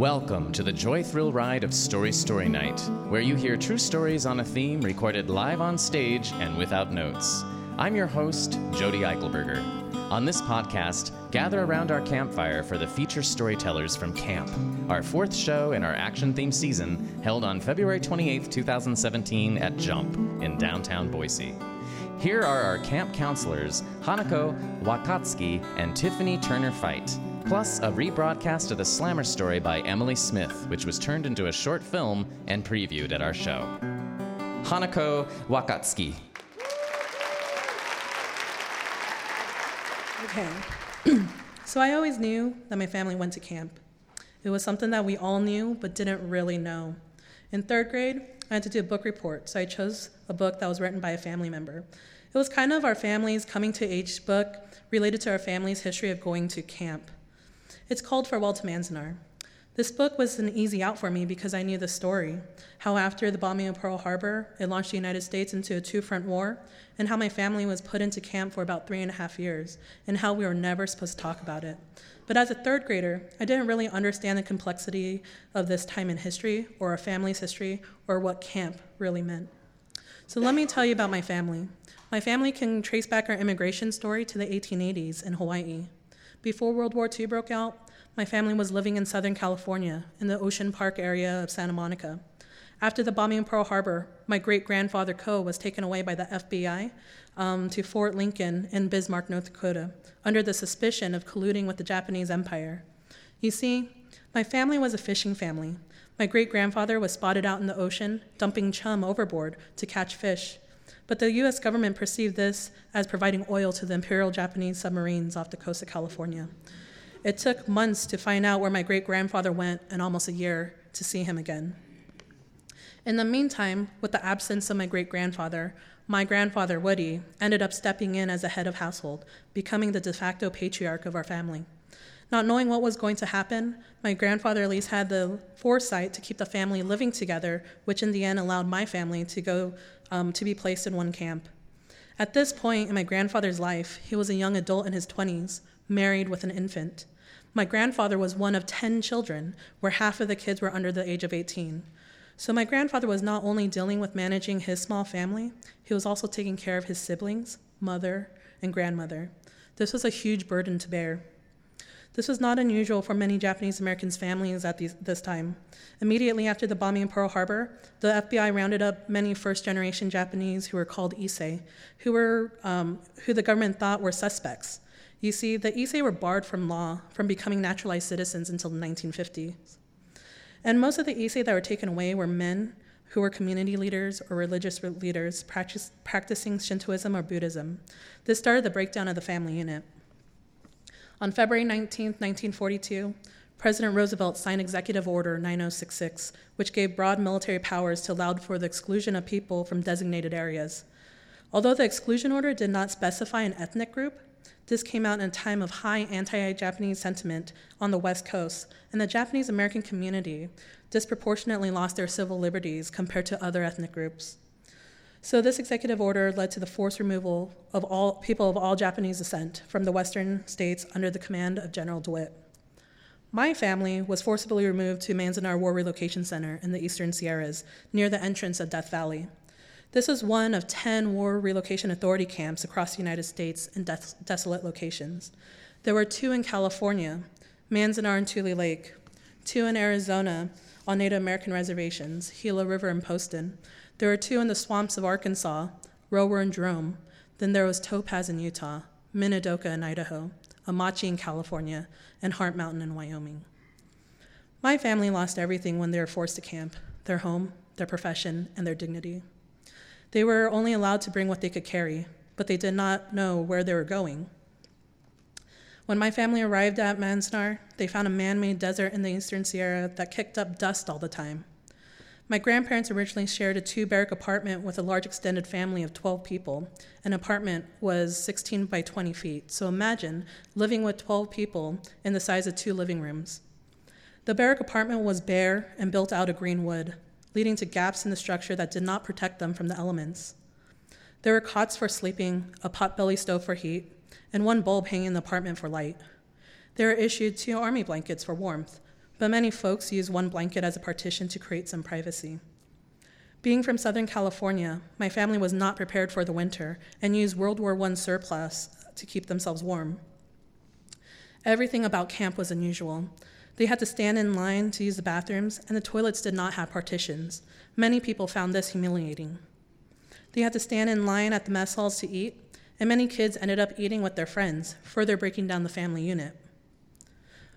Welcome to the joy thrill ride of Story Story Night, where you hear true stories on a theme recorded live on stage and without notes. I'm your host, Jody Eichelberger. On this podcast, gather around our campfire for the feature storytellers from Camp, our fourth show in our action themed season, held on February 28, 2017 at Jump in downtown Boise. Here are our camp counselors, Hanako Wakatsuki and Tiffany Turner Fight, plus a rebroadcast of the Slammer story by Emily Smith, which was turned into a short film and previewed at our show. Hanako Wakatsuki. Okay. so I always knew that my family went to camp. It was something that we all knew but didn't really know. In third grade, I had to do a book report, so I chose a book that was written by a family member. It was kind of our family's coming to age book related to our family's history of going to camp. It's called Farewell to Manzanar. This book was an easy out for me because I knew the story how, after the bombing of Pearl Harbor, it launched the United States into a two front war, and how my family was put into camp for about three and a half years, and how we were never supposed to talk about it. But as a third grader, I didn't really understand the complexity of this time in history, or our family's history, or what camp really meant. So let me tell you about my family. My family can trace back our immigration story to the 1880s in Hawaii. Before World War II broke out, my family was living in Southern California, in the Ocean Park area of Santa Monica. After the bombing of Pearl Harbor, my great grandfather Ko was taken away by the FBI um, to Fort Lincoln in Bismarck, North Dakota, under the suspicion of colluding with the Japanese Empire. You see, my family was a fishing family. My great grandfather was spotted out in the ocean, dumping chum overboard to catch fish. But the US government perceived this as providing oil to the Imperial Japanese submarines off the coast of California. It took months to find out where my great grandfather went and almost a year to see him again. In the meantime, with the absence of my great grandfather, my grandfather, Woody, ended up stepping in as a head of household, becoming the de facto patriarch of our family. Not knowing what was going to happen, my grandfather at least had the foresight to keep the family living together, which in the end allowed my family to go um, to be placed in one camp. At this point in my grandfather's life, he was a young adult in his 20s, married with an infant. My grandfather was one of 10 children, where half of the kids were under the age of 18. So my grandfather was not only dealing with managing his small family, he was also taking care of his siblings, mother, and grandmother. This was a huge burden to bear. This was not unusual for many Japanese Americans' families at these, this time. Immediately after the bombing in Pearl Harbor, the FBI rounded up many first generation Japanese who were called Issei, who, were, um, who the government thought were suspects. You see, the Issei were barred from law from becoming naturalized citizens until the 1950s. And most of the Issei that were taken away were men who were community leaders or religious leaders practice, practicing Shintoism or Buddhism. This started the breakdown of the family unit. On February 19, 1942, President Roosevelt signed Executive Order 9066, which gave broad military powers to allow for the exclusion of people from designated areas. Although the exclusion order did not specify an ethnic group, this came out in a time of high anti Japanese sentiment on the West Coast, and the Japanese American community disproportionately lost their civil liberties compared to other ethnic groups. So, this executive order led to the forced removal of all people of all Japanese descent from the western states under the command of General DeWitt. My family was forcibly removed to Manzanar War Relocation Center in the eastern Sierras, near the entrance of Death Valley. This was one of 10 War Relocation Authority camps across the United States in des- desolate locations. There were two in California, Manzanar and Tule Lake, two in Arizona on Native American reservations, Gila River and Poston. There were two in the swamps of Arkansas, Rohwer and Jerome. Then there was Topaz in Utah, Minidoka in Idaho, Amache in California, and Heart Mountain in Wyoming. My family lost everything when they were forced to camp their home, their profession, and their dignity. They were only allowed to bring what they could carry, but they did not know where they were going. When my family arrived at Manzanar, they found a man made desert in the eastern Sierra that kicked up dust all the time. My grandparents originally shared a two barrack apartment with a large extended family of 12 people. An apartment was 16 by 20 feet, so imagine living with 12 people in the size of two living rooms. The barrack apartment was bare and built out of green wood leading to gaps in the structure that did not protect them from the elements. There were cots for sleeping, a potbelly stove for heat, and one bulb hanging in the apartment for light. They were issued two army blankets for warmth, but many folks use one blanket as a partition to create some privacy. Being from Southern California, my family was not prepared for the winter and used World War I surplus to keep themselves warm. Everything about camp was unusual. They had to stand in line to use the bathrooms, and the toilets did not have partitions. Many people found this humiliating. They had to stand in line at the mess halls to eat, and many kids ended up eating with their friends, further breaking down the family unit.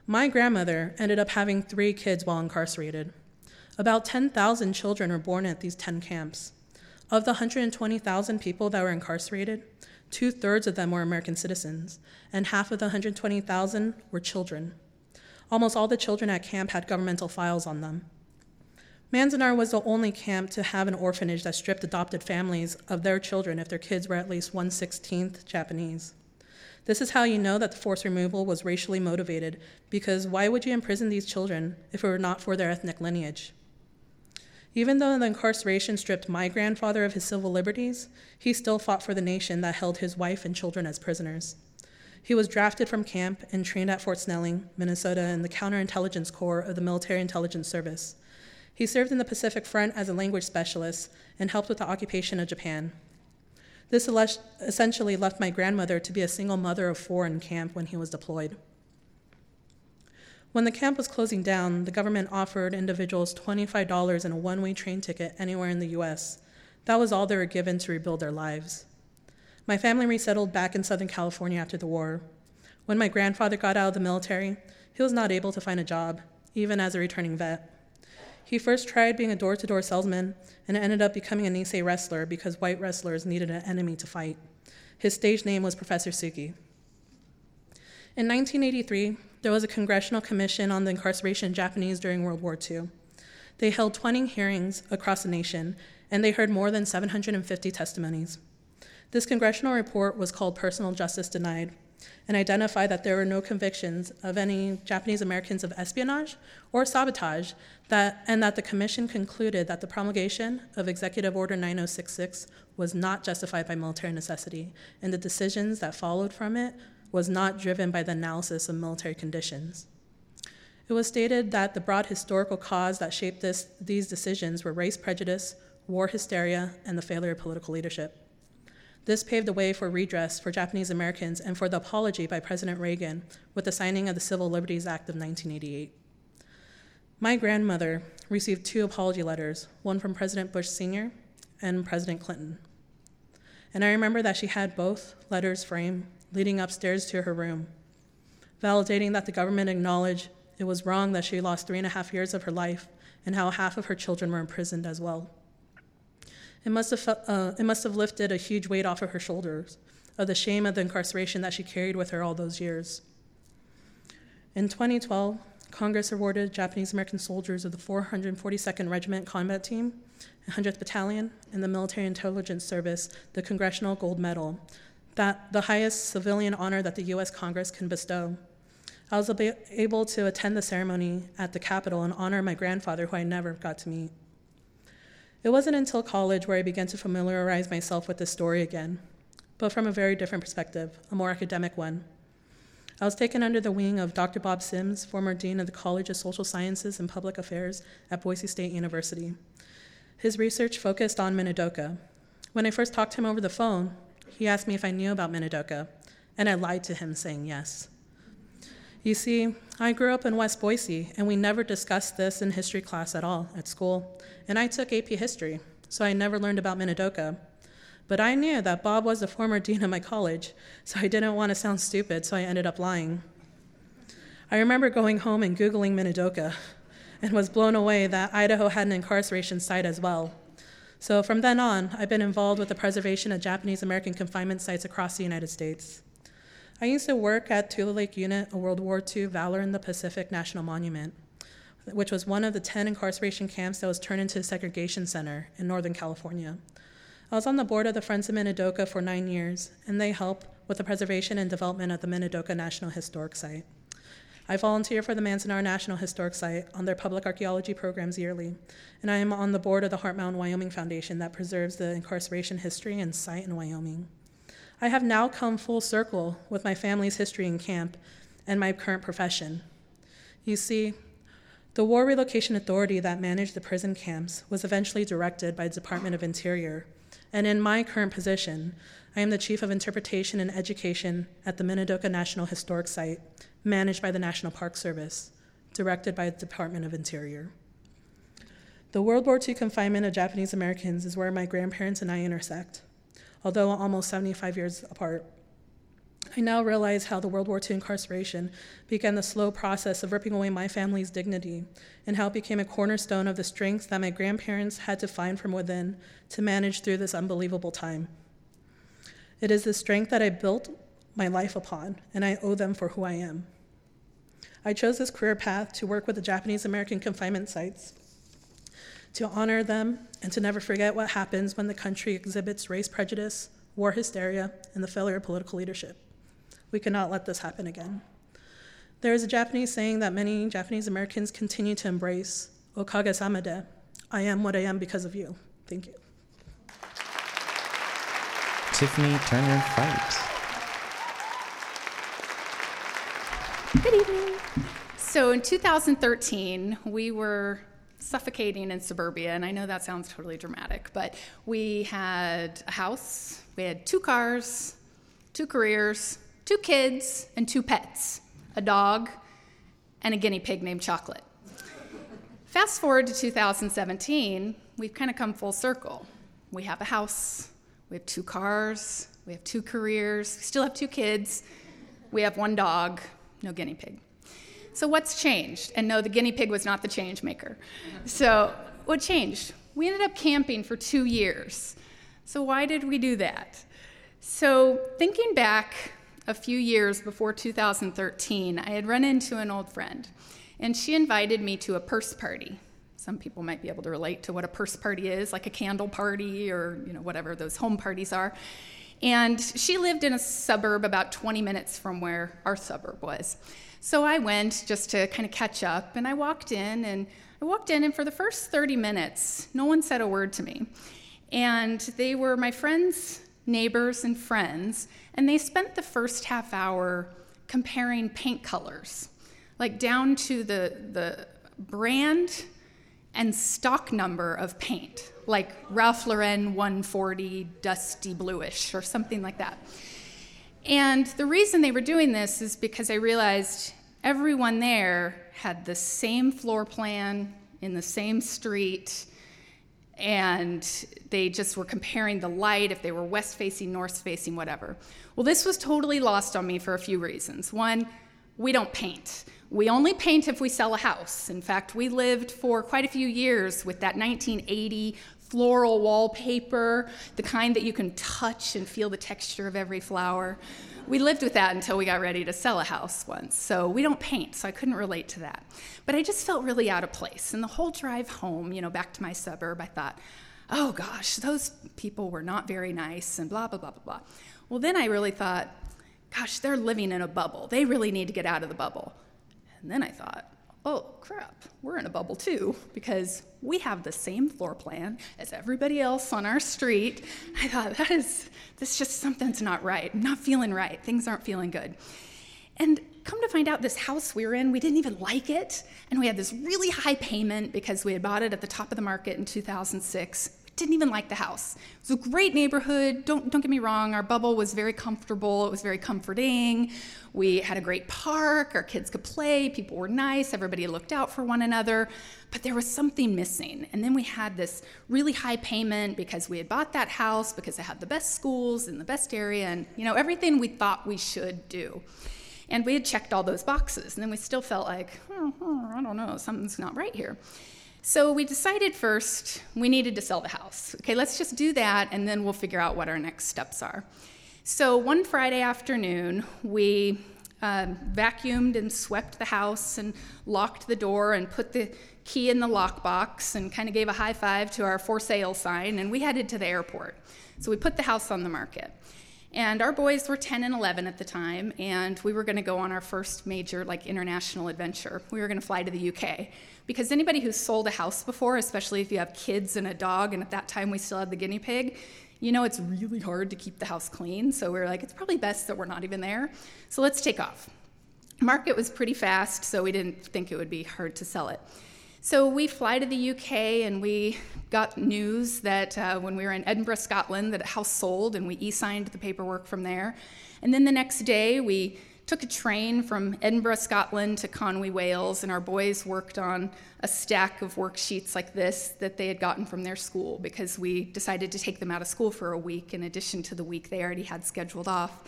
My grandmother ended up having three kids while incarcerated. About 10,000 children were born at these 10 camps. Of the 120,000 people that were incarcerated, two thirds of them were American citizens, and half of the 120,000 were children. Almost all the children at camp had governmental files on them. Manzanar was the only camp to have an orphanage that stripped adopted families of their children if their kids were at least 116th Japanese. This is how you know that the forced removal was racially motivated, because why would you imprison these children if it were not for their ethnic lineage? Even though the incarceration stripped my grandfather of his civil liberties, he still fought for the nation that held his wife and children as prisoners. He was drafted from camp and trained at Fort Snelling, Minnesota, in the Counterintelligence Corps of the Military Intelligence Service. He served in the Pacific Front as a language specialist and helped with the occupation of Japan. This essentially left my grandmother to be a single mother of four in camp when he was deployed. When the camp was closing down, the government offered individuals $25 and a one way train ticket anywhere in the US. That was all they were given to rebuild their lives. My family resettled back in Southern California after the war. When my grandfather got out of the military, he was not able to find a job, even as a returning vet. He first tried being a door to door salesman and ended up becoming a Nisei wrestler because white wrestlers needed an enemy to fight. His stage name was Professor Suki. In 1983, there was a congressional commission on the incarceration of Japanese during World War II. They held 20 hearings across the nation, and they heard more than 750 testimonies. This congressional report was called Personal Justice Denied and identify that there were no convictions of any Japanese Americans of espionage or sabotage, that, and that the commission concluded that the promulgation of Executive Order 9066 was not justified by military necessity, and the decisions that followed from it was not driven by the analysis of military conditions. It was stated that the broad historical cause that shaped this, these decisions were race prejudice, war hysteria, and the failure of political leadership. This paved the way for redress for Japanese Americans and for the apology by President Reagan with the signing of the Civil Liberties Act of 1988. My grandmother received two apology letters, one from President Bush Sr. and President Clinton. And I remember that she had both letters framed leading upstairs to her room, validating that the government acknowledged it was wrong that she lost three and a half years of her life and how half of her children were imprisoned as well. It must have, uh, it must have lifted a huge weight off of her shoulders of the shame of the incarceration that she carried with her all those years. In 2012, Congress awarded Japanese American soldiers of the 442nd Regiment Combat Team, 100th Battalion, and the Military Intelligence Service the Congressional Gold Medal that the highest civilian honor that the US Congress can bestow. I was able to attend the ceremony at the Capitol and honor my grandfather, who I never got to meet. It wasn't until college where I began to familiarize myself with this story again, but from a very different perspective, a more academic one. I was taken under the wing of Dr. Bob Sims, former dean of the College of Social Sciences and Public Affairs at Boise State University. His research focused on Minidoka. When I first talked to him over the phone, he asked me if I knew about Minidoka, and I lied to him, saying yes. You see, I grew up in West Boise, and we never discussed this in history class at all at school. And I took AP history, so I never learned about Minidoka. But I knew that Bob was the former dean of my college, so I didn't want to sound stupid, so I ended up lying. I remember going home and Googling Minidoka and was blown away that Idaho had an incarceration site as well. So from then on, I've been involved with the preservation of Japanese American confinement sites across the United States. I used to work at Tule Lake Unit, a World War II Valor in the Pacific National Monument, which was one of the 10 incarceration camps that was turned into a segregation center in Northern California. I was on the board of the Friends of Minidoka for nine years, and they help with the preservation and development of the Minidoka National Historic Site. I volunteer for the Manzanar National Historic Site on their public archaeology programs yearly, and I am on the board of the Heart Mountain Wyoming Foundation that preserves the incarceration history and site in Wyoming. I have now come full circle with my family's history in camp and my current profession. You see, The War Relocation Authority that managed the prison camps was eventually directed by the Department of Interior, and in my current position, I am the Chief of Interpretation and Education at the Minidoka National Historic Site, managed by the National Park Service, directed by the Department of Interior. The World War II confinement of Japanese Americans is where my grandparents and I intersect, although almost 75 years apart. I now realize how the World War II incarceration began the slow process of ripping away my family's dignity, and how it became a cornerstone of the strength that my grandparents had to find from within to manage through this unbelievable time. It is the strength that I built my life upon, and I owe them for who I am. I chose this career path to work with the Japanese American confinement sites, to honor them, and to never forget what happens when the country exhibits race prejudice, war hysteria, and the failure of political leadership. We cannot let this happen again. There is a Japanese saying that many Japanese Americans continue to embrace Okage samade. I am what I am because of you. Thank you. Tiffany Turner Fight. Good evening. So in 2013, we were suffocating in suburbia, and I know that sounds totally dramatic, but we had a house, we had two cars, two careers, two kids, and two pets a dog and a guinea pig named Chocolate. Fast forward to 2017, we've kind of come full circle. We have a house, we have two cars, we have two careers, we still have two kids, we have one dog, no guinea pig. So, what's changed? And no, the guinea pig was not the change maker. So, what changed? We ended up camping for two years. So, why did we do that? So, thinking back a few years before 2013, I had run into an old friend, and she invited me to a purse party. Some people might be able to relate to what a purse party is, like a candle party or you know whatever those home parties are. And she lived in a suburb about 20 minutes from where our suburb was. So I went just to kind of catch up, and I walked in, and I walked in, and for the first 30 minutes, no one said a word to me. And they were my friends neighbors, and friends, and they spent the first half hour comparing paint colors, like down to the, the brand and stock number of paint, like Ralph Lauren 140 dusty bluish or something like that. And the reason they were doing this is because I realized everyone there had the same floor plan in the same street and they just were comparing the light if they were west facing, north facing, whatever. Well, this was totally lost on me for a few reasons. One, we don't paint. We only paint if we sell a house. In fact, we lived for quite a few years with that 1980 floral wallpaper, the kind that you can touch and feel the texture of every flower. We lived with that until we got ready to sell a house once. So we don't paint, so I couldn't relate to that. But I just felt really out of place. And the whole drive home, you know, back to my suburb, I thought, oh gosh, those people were not very nice and blah, blah, blah, blah, blah. Well, then I really thought, gosh, they're living in a bubble. They really need to get out of the bubble. And then I thought, oh crap, we're in a bubble too, because we have the same floor plan as everybody else on our street. I thought, that is, this just something's not right. Not feeling right. Things aren't feeling good. And come to find out, this house we were in, we didn't even like it. And we had this really high payment because we had bought it at the top of the market in 2006 didn't even like the house. It was a great neighborhood. Don't, don't get me wrong, our bubble was very comfortable, it was very comforting. We had a great park, our kids could play, people were nice, everybody looked out for one another. But there was something missing. And then we had this really high payment because we had bought that house, because it had the best schools in the best area, and you know, everything we thought we should do. And we had checked all those boxes, and then we still felt like, oh, oh, I don't know, something's not right here. So we decided first we needed to sell the house. Okay, let's just do that and then we'll figure out what our next steps are. So one Friday afternoon, we uh, vacuumed and swept the house and locked the door and put the key in the lockbox and kind of gave a high five to our for sale sign and we headed to the airport. So we put the house on the market. And our boys were 10 and 11 at the time, and we were going to go on our first major, like, international adventure. We were going to fly to the UK. Because anybody who's sold a house before, especially if you have kids and a dog, and at that time we still had the guinea pig, you know it's really hard to keep the house clean. So we were like, it's probably best that we're not even there. So let's take off. market was pretty fast, so we didn't think it would be hard to sell it. So we fly to the UK and we got news that uh, when we were in Edinburgh, Scotland, that a house sold and we e signed the paperwork from there. And then the next day we took a train from Edinburgh, Scotland to Conwy, Wales, and our boys worked on a stack of worksheets like this that they had gotten from their school because we decided to take them out of school for a week in addition to the week they already had scheduled off.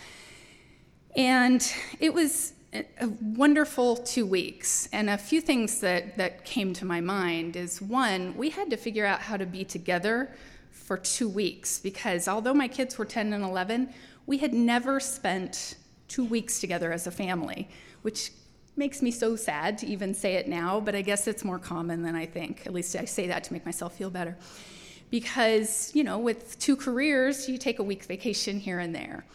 And it was a wonderful two weeks. And a few things that, that came to my mind is one, we had to figure out how to be together for two weeks because although my kids were 10 and 11, we had never spent two weeks together as a family, which makes me so sad to even say it now, but I guess it's more common than I think. At least I say that to make myself feel better. Because, you know, with two careers, you take a week vacation here and there.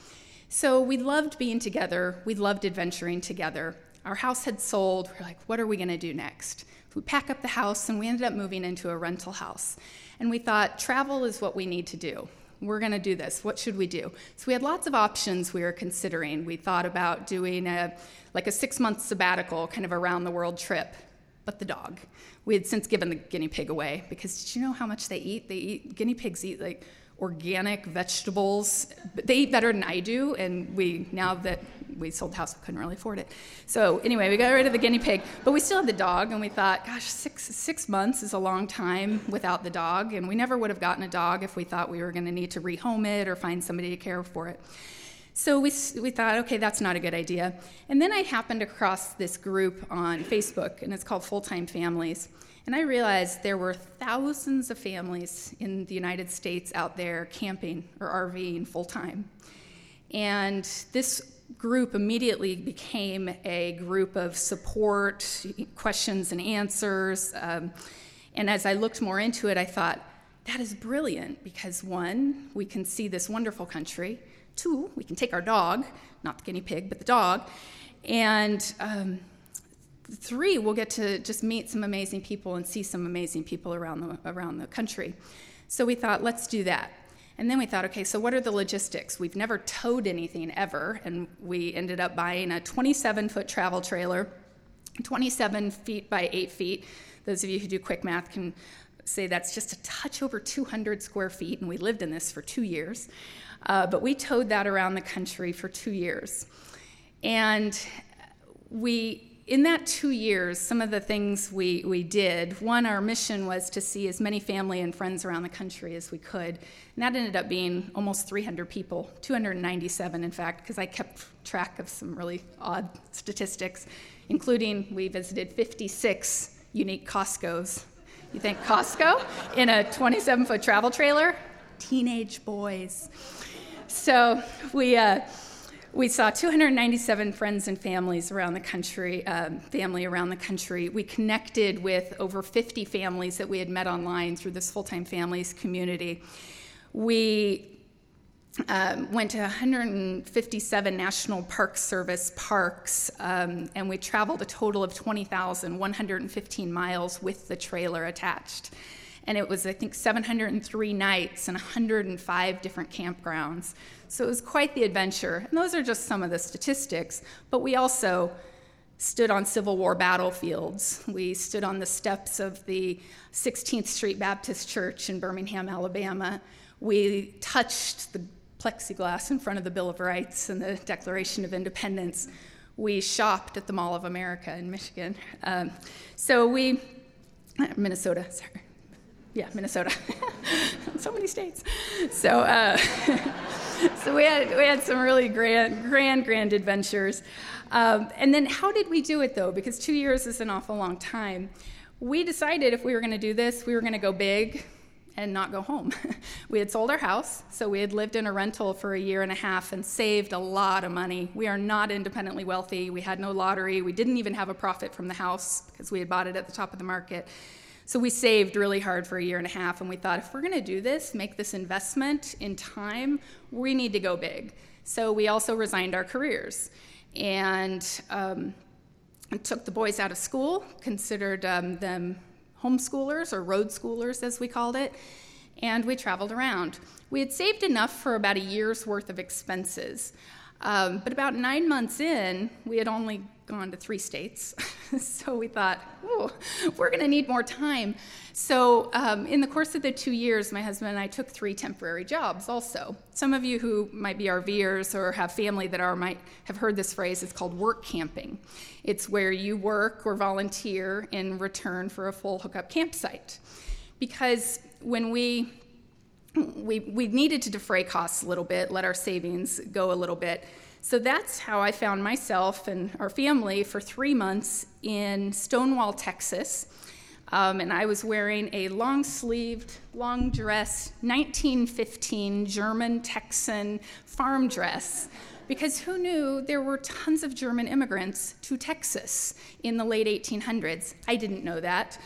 So we loved being together. We loved adventuring together. Our house had sold. We are like, what are we going to do next? We pack up the house, and we ended up moving into a rental house. And we thought, travel is what we need to do. We're going to do this. What should we do? So we had lots of options we were considering. We thought about doing a like a six month sabbatical, kind of around the world trip. But the dog. We had since given the guinea pig away because did you know how much they eat? They eat guinea pigs eat like organic vegetables. They eat better than I do, and we now that we sold the house, we couldn't really afford it. So anyway, we got rid of the guinea pig, but we still had the dog, and we thought, gosh, six six months is a long time without the dog, and we never would have gotten a dog if we thought we were going to need to rehome it or find somebody to care for it. So we, we thought, okay, that's not a good idea. And then I happened across this group on Facebook, and it's called Full Time Families. And I realized there were thousands of families in the United States out there camping or RVing full time. And this group immediately became a group of support, questions and answers. Um, and as I looked more into it, I thought, that is brilliant because one, we can see this wonderful country. Two, we can take our dog, not the guinea pig, but the dog, and um, three, we'll get to just meet some amazing people and see some amazing people around the, around the country. So we thought, let's do that. And then we thought, okay, so what are the logistics? We've never towed anything ever, and we ended up buying a 27 foot travel trailer, 27 feet by 8 feet. Those of you who do quick math can say that's just a touch over 200 square feet, and we lived in this for two years. Uh, but we towed that around the country for two years. And we in that two years, some of the things we, we did one, our mission was to see as many family and friends around the country as we could. And that ended up being almost 300 people, 297 in fact, because I kept track of some really odd statistics, including we visited 56 unique Costco's. You think Costco in a 27 foot travel trailer? Teenage boys. So we, uh, we saw 297 friends and families around the country, um, family around the country. We connected with over 50 families that we had met online through this full time families community. We um, went to 157 National Park Service parks, um, and we traveled a total of 20,115 miles with the trailer attached. And it was, I think, 703 nights and 105 different campgrounds. So it was quite the adventure. And those are just some of the statistics. But we also stood on Civil War battlefields. We stood on the steps of the 16th Street Baptist Church in Birmingham, Alabama. We touched the plexiglass in front of the Bill of Rights and the Declaration of Independence. We shopped at the Mall of America in Michigan. Um, so we, Minnesota, sorry. Yeah, Minnesota. so many states. So, uh, so we had we had some really grand, grand, grand adventures. Um, and then, how did we do it though? Because two years is an awful long time. We decided if we were going to do this, we were going to go big and not go home. we had sold our house, so we had lived in a rental for a year and a half and saved a lot of money. We are not independently wealthy. We had no lottery. We didn't even have a profit from the house because we had bought it at the top of the market. So we saved really hard for a year and a half, and we thought if we're going to do this, make this investment in time, we need to go big. So we also resigned our careers and um, took the boys out of school, considered um, them homeschoolers or road schoolers, as we called it, and we traveled around. We had saved enough for about a year's worth of expenses. Um, but about nine months in, we had only gone to three states. so we thought, oh, we're going to need more time. So, um, in the course of the two years, my husband and I took three temporary jobs also. Some of you who might be RVers or have family that are might have heard this phrase. It's called work camping. It's where you work or volunteer in return for a full hookup campsite. Because when we we, we needed to defray costs a little bit, let our savings go a little bit. So that's how I found myself and our family for three months in Stonewall, Texas. Um, and I was wearing a long sleeved, long dress, 1915 German Texan farm dress. Because who knew there were tons of German immigrants to Texas in the late 1800s? I didn't know that.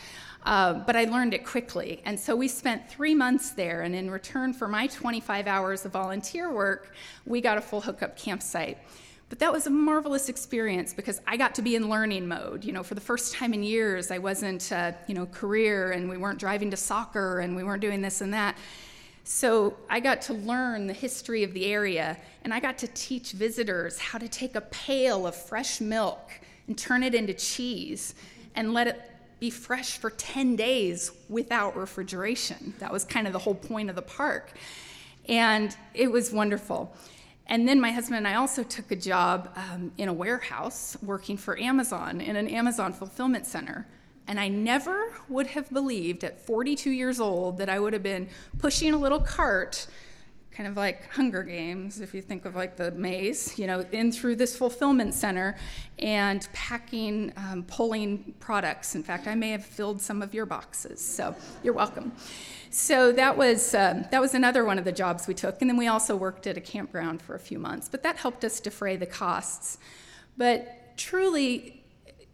Uh, but I learned it quickly. And so we spent three months there, and in return for my 25 hours of volunteer work, we got a full hookup campsite. But that was a marvelous experience because I got to be in learning mode. You know, for the first time in years, I wasn't, uh, you know, career and we weren't driving to soccer and we weren't doing this and that. So I got to learn the history of the area and I got to teach visitors how to take a pail of fresh milk and turn it into cheese and let it be fresh for 10 days without refrigeration. That was kind of the whole point of the park. And it was wonderful. And then my husband and I also took a job um, in a warehouse working for Amazon in an Amazon fulfillment center. And I never would have believed at 42 years old that I would have been pushing a little cart kind of like Hunger Games, if you think of like the maze, you know, in through this fulfillment center and packing, um, pulling products. In fact, I may have filled some of your boxes, so you're welcome. So that was um, that was another one of the jobs we took, and then we also worked at a campground for a few months. But that helped us defray the costs. But truly,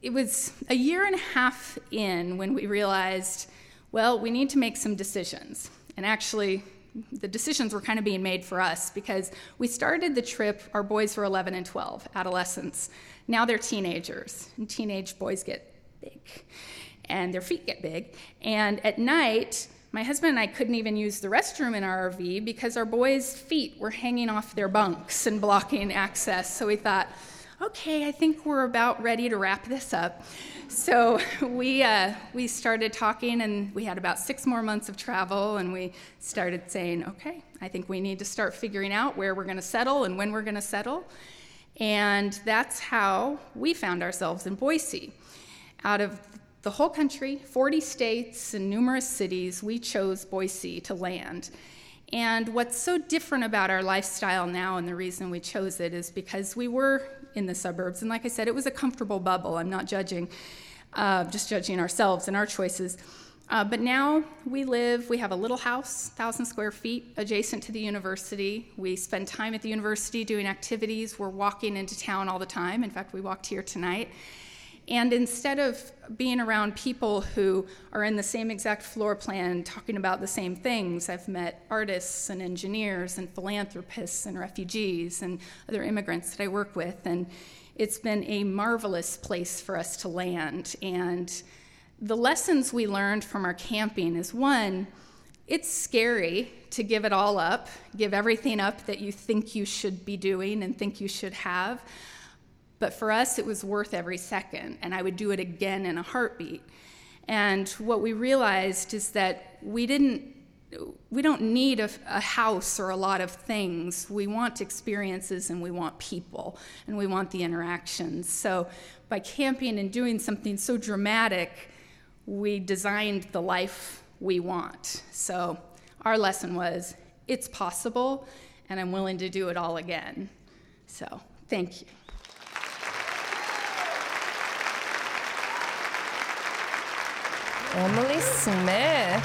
it was a year and a half in when we realized, well, we need to make some decisions. And actually, the decisions were kind of being made for us because we started the trip, our boys were 11 and 12, adolescents. Now they're teenagers, and teenage boys get big, and their feet get big. And at night, my husband and I couldn't even use the restroom in our RV because our boys' feet were hanging off their bunks and blocking access. So we thought, okay, I think we're about ready to wrap this up. So we, uh, we started talking, and we had about six more months of travel, and we started saying, okay, I think we need to start figuring out where we're going to settle and when we're going to settle. And that's how we found ourselves in Boise. Out of the whole country, 40 states and numerous cities, we chose Boise to land. And what's so different about our lifestyle now, and the reason we chose it, is because we were in the suburbs. And like I said, it was a comfortable bubble. I'm not judging, uh, just judging ourselves and our choices. Uh, but now we live, we have a little house, 1,000 square feet, adjacent to the university. We spend time at the university doing activities. We're walking into town all the time. In fact, we walked here tonight. And instead of being around people who are in the same exact floor plan talking about the same things, I've met artists and engineers and philanthropists and refugees and other immigrants that I work with. And it's been a marvelous place for us to land. And the lessons we learned from our camping is one, it's scary to give it all up, give everything up that you think you should be doing and think you should have. But for us, it was worth every second, and I would do it again in a heartbeat. And what we realized is that we didn't we don't need a, a, house or a lot of things. We want experiences and we want people and we want the interactions. So, by camping and doing something so dramatic, we designed the life we want. So, our lesson was it's possible and I'm willing to do it all again. So, thank you. Emily Smith.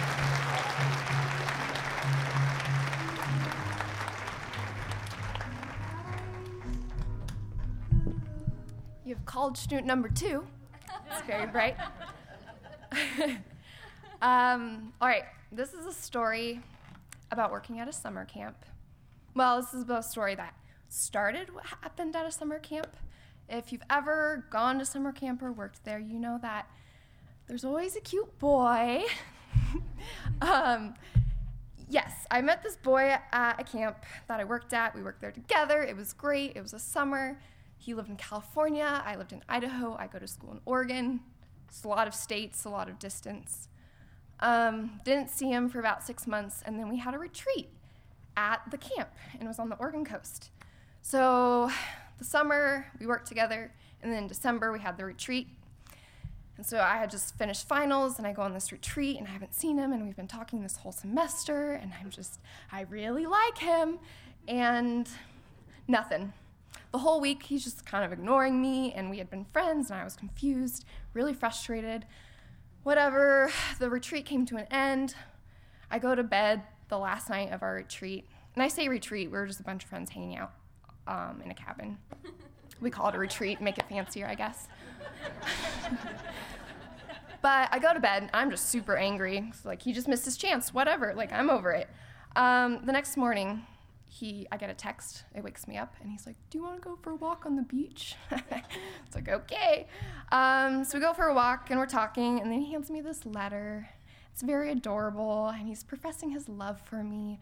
You have college student number two. It's very bright. um, all right, this is a story about working at a summer camp. Well, this is about a story that started what happened at a summer camp. If you've ever gone to summer camp or worked there, you know that there's always a cute boy. um, yes, I met this boy at a camp that I worked at. We worked there together. It was great. It was a summer. He lived in California. I lived in Idaho. I go to school in Oregon. It's a lot of states, a lot of distance. Um, didn't see him for about six months, and then we had a retreat at the camp, and it was on the Oregon coast. So the summer, we worked together, and then in December, we had the retreat. And so I had just finished finals, and I go on this retreat, and I haven't seen him, and we've been talking this whole semester, and I'm just, I really like him, and nothing. The whole week, he's just kind of ignoring me, and we had been friends, and I was confused, really frustrated whatever, the retreat came to an end. I go to bed the last night of our retreat. And I say retreat, we are just a bunch of friends hanging out um, in a cabin. We call it a retreat, make it fancier, I guess. but I go to bed, I'm just super angry. It's like, he just missed his chance, whatever, like, I'm over it. Um, the next morning, he I get a text. It wakes me up, and he's like, "Do you want to go for a walk on the beach?" it's like, "Okay." Um, so we go for a walk, and we're talking, and then he hands me this letter. It's very adorable, and he's professing his love for me,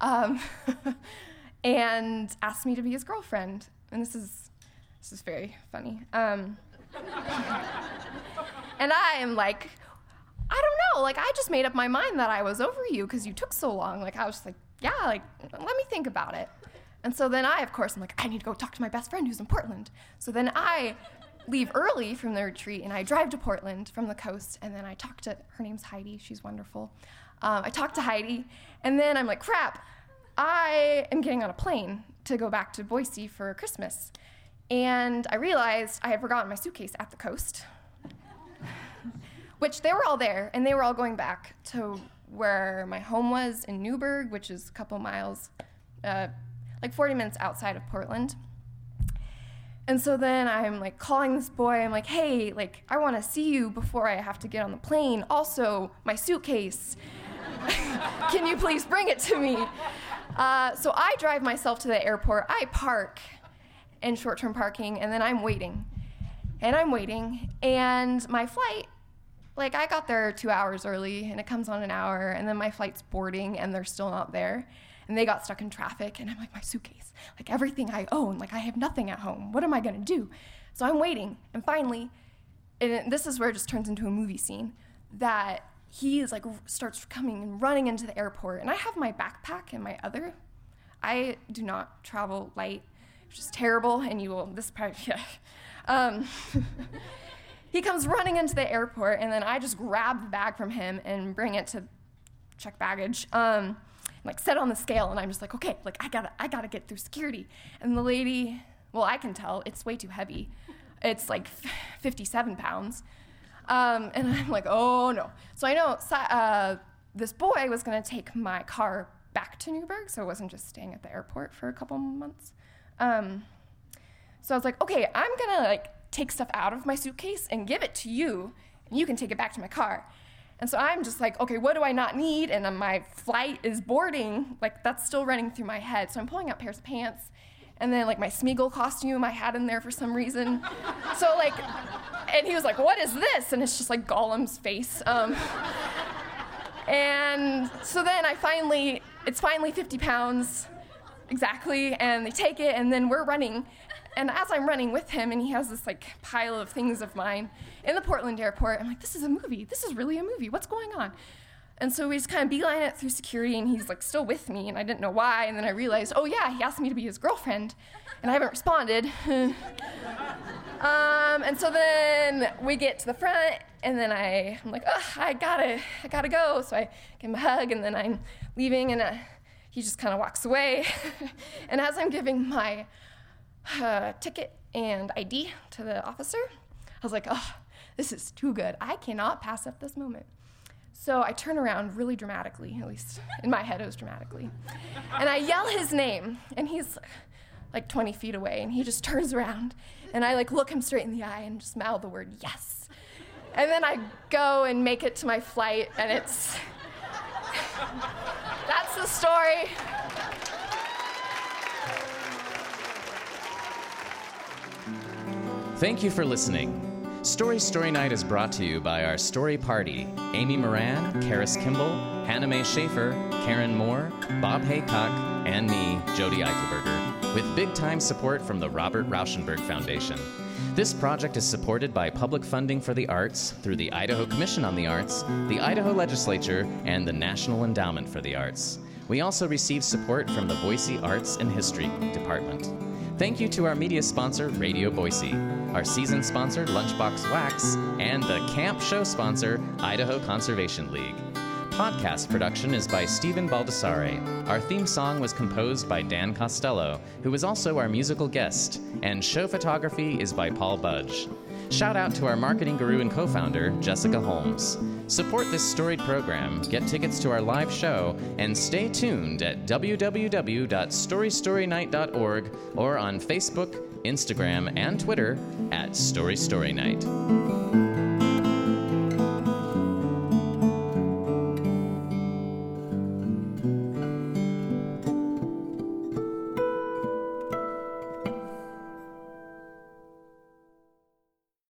um, and asks me to be his girlfriend. And this is this is very funny. Um, and I am like, I don't know. Like, I just made up my mind that I was over you because you took so long. Like, I was like, yeah, like, let me think about it. And so then I, of course, I'm like, I need to go talk to my best friend who's in Portland. So then I leave early from the retreat and I drive to Portland from the coast. And then I talk to her name's Heidi. She's wonderful. Um, I talk to Heidi, and then I'm like, crap, I am getting on a plane to go back to Boise for Christmas. And I realized I had forgotten my suitcase at the coast, which they were all there, and they were all going back to where my home was in Newberg, which is a couple miles, uh, like 40 minutes outside of Portland. And so then I'm like calling this boy. I'm like, hey, like, I want to see you before I have to get on the plane. Also, my suitcase. Can you please bring it to me? Uh, so I drive myself to the airport. I park in short term parking, and then I'm waiting. And I'm waiting, and my flight like I got there two hours early and it comes on an hour and then my flight's boarding and they're still not there. And they got stuck in traffic and I'm like, my suitcase, like everything I own, like I have nothing at home. What am I gonna do? So I'm waiting and finally, and this is where it just turns into a movie scene, that he is like starts coming and running into the airport and I have my backpack and my other. I do not travel light, which is terrible and you will, this part, yeah. Um, he comes running into the airport, and then I just grab the bag from him and bring it to check baggage. Um, like set on the scale, and I'm just like, okay, like I gotta, I gotta get through security. And the lady, well, I can tell it's way too heavy. It's like 57 pounds. Um, and I'm like, oh no. So I know uh, this boy was gonna take my car back to Newberg, so it wasn't just staying at the airport for a couple months. Um, so I was like, okay, I'm gonna like take stuff out of my suitcase and give it to you, and you can take it back to my car. And so I'm just like, okay, what do I not need? And my flight is boarding. Like, that's still running through my head. So I'm pulling out pairs of pants. And then, like, my Smeagol costume I had in there for some reason. so, like, and he was like, what is this? And it's just like Gollum's face. Um, and so then I finally, it's finally 50 pounds exactly. And they take it, and then we're running and as I'm running with him, and he has this like pile of things of mine in the Portland airport, I'm like, this is a movie. This is really a movie. What's going on? And so we just kind of beeline it through security, and he's like still with me, and I didn't know why. And then I realized, oh yeah, he asked me to be his girlfriend, and I haven't responded. um, and so then we get to the front, and then I, I'm like, I gotta, I gotta go. So I give him a hug, and then I'm leaving, and uh, he just kind of walks away. and as I'm giving my uh, ticket and ID to the officer. I was like, oh, this is too good. I cannot pass up this moment. So I turn around really dramatically, at least in my head it was dramatically. And I yell his name, and he's like 20 feet away, and he just turns around, and I like look him straight in the eye and just mouth the word yes. And then I go and make it to my flight, and it's that's the story. Thank you for listening. Story Story Night is brought to you by our story party Amy Moran, Karis Kimball, Hannah Mae Schaefer, Karen Moore, Bob Haycock, and me, Jody Eichelberger with big time support from the Robert Rauschenberg Foundation. This project is supported by public funding for the arts through the Idaho Commission on the Arts, the Idaho Legislature, and the National Endowment for the Arts. We also receive support from the Boise Arts and History Department. Thank you to our media sponsor, Radio Boise, our season sponsor, Lunchbox Wax, and the camp show sponsor, Idaho Conservation League. Podcast production is by Stephen Baldessare. Our theme song was composed by Dan Costello, who was also our musical guest, and show photography is by Paul Budge. Shout out to our marketing guru and co founder, Jessica Holmes. Support this storied program, get tickets to our live show, and stay tuned at www.storystorynight.org or on Facebook, Instagram, and Twitter at Story Story Night.